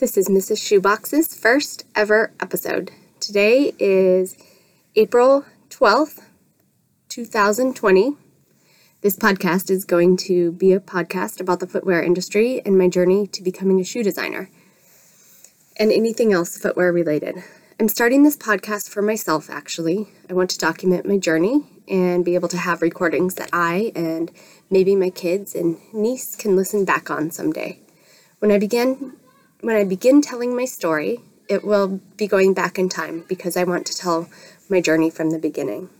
This is Mrs. Shoebox's first ever episode. Today is April 12th, 2020. This podcast is going to be a podcast about the footwear industry and my journey to becoming a shoe designer and anything else footwear related. I'm starting this podcast for myself, actually. I want to document my journey and be able to have recordings that I and maybe my kids and niece can listen back on someday. When I begin when I begin telling my story, it will be going back in time because I want to tell my journey from the beginning.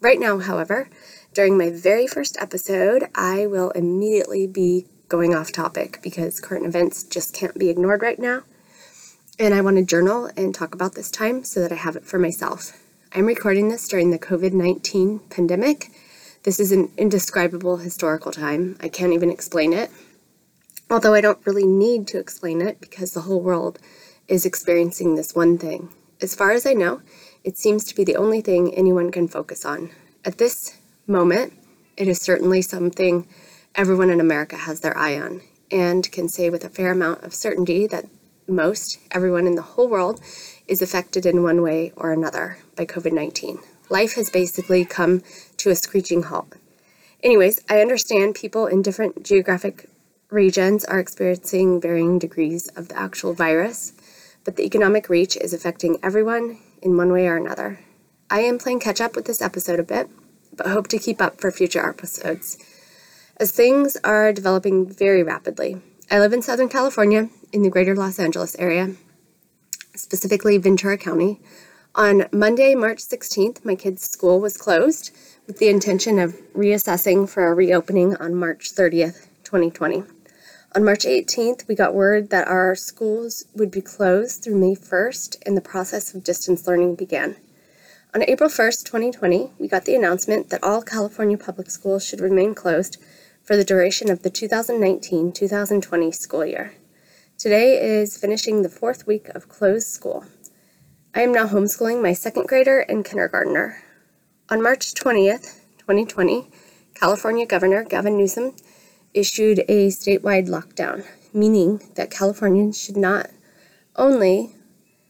Right now, however, during my very first episode, I will immediately be going off topic because current events just can't be ignored right now. And I want to journal and talk about this time so that I have it for myself. I'm recording this during the COVID 19 pandemic. This is an indescribable historical time. I can't even explain it. Although I don't really need to explain it because the whole world is experiencing this one thing. As far as I know, it seems to be the only thing anyone can focus on. At this moment, it is certainly something everyone in America has their eye on and can say with a fair amount of certainty that most everyone in the whole world is affected in one way or another by COVID 19. Life has basically come to a screeching halt. Anyways, I understand people in different geographic regions are experiencing varying degrees of the actual virus, but the economic reach is affecting everyone in one way or another. I am playing catch up with this episode a bit, but hope to keep up for future episodes. As things are developing very rapidly, I live in Southern California in the greater Los Angeles area, specifically Ventura County. On Monday, March 16th, my kids' school was closed with the intention of reassessing for a reopening on March 30th, 2020. On March 18th, we got word that our schools would be closed through May 1st and the process of distance learning began. On April 1st, 2020, we got the announcement that all California public schools should remain closed for the duration of the 2019 2020 school year. Today is finishing the fourth week of closed school. I am now homeschooling my second grader and kindergartner. On March 20th, 2020, California Governor Gavin Newsom issued a statewide lockdown, meaning that Californians should not only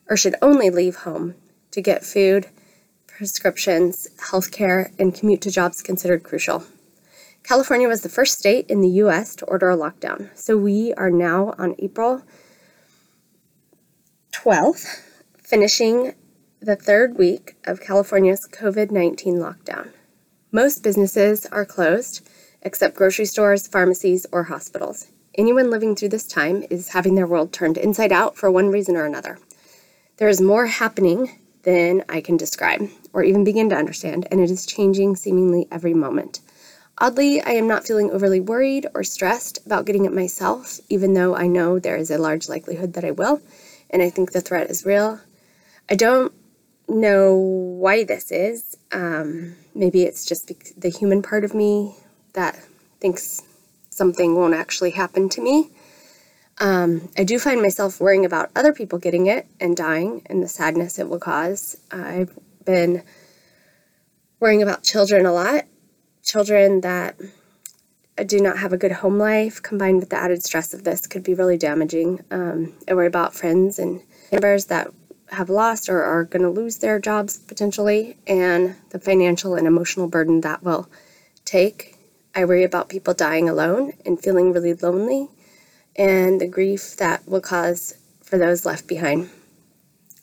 or should only leave home to get food, prescriptions, healthcare, and commute to jobs considered crucial. California was the first state in the US to order a lockdown. So we are now on April 12th, finishing the third week of California's COVID 19 lockdown. Most businesses are closed except grocery stores, pharmacies, or hospitals. Anyone living through this time is having their world turned inside out for one reason or another. There is more happening than I can describe or even begin to understand, and it is changing seemingly every moment. Oddly, I am not feeling overly worried or stressed about getting it myself, even though I know there is a large likelihood that I will, and I think the threat is real. I don't know why this is. Um, maybe it's just the human part of me that thinks something won't actually happen to me. Um, I do find myself worrying about other people getting it and dying and the sadness it will cause. I've been worrying about children a lot, children that do not have a good home life combined with the added stress of this could be really damaging. Um, I worry about friends and neighbors that have lost or are going to lose their jobs potentially and the financial and emotional burden that will take I worry about people dying alone and feeling really lonely and the grief that will cause for those left behind.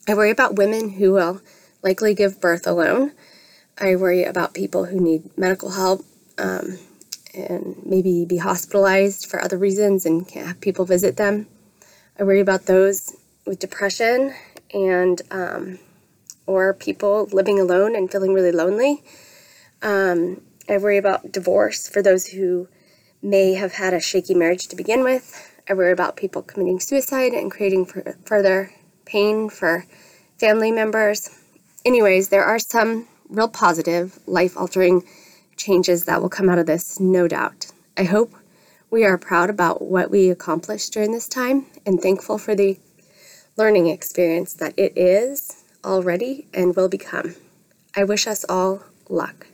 I worry about women who will likely give birth alone. I worry about people who need medical help um, and maybe be hospitalized for other reasons and can't have people visit them. I worry about those with depression and um, or people living alone and feeling really lonely. Um, I worry about divorce for those who may have had a shaky marriage to begin with. I worry about people committing suicide and creating further pain for family members. Anyways, there are some real positive, life altering changes that will come out of this, no doubt. I hope we are proud about what we accomplished during this time and thankful for the learning experience that it is already and will become. I wish us all luck.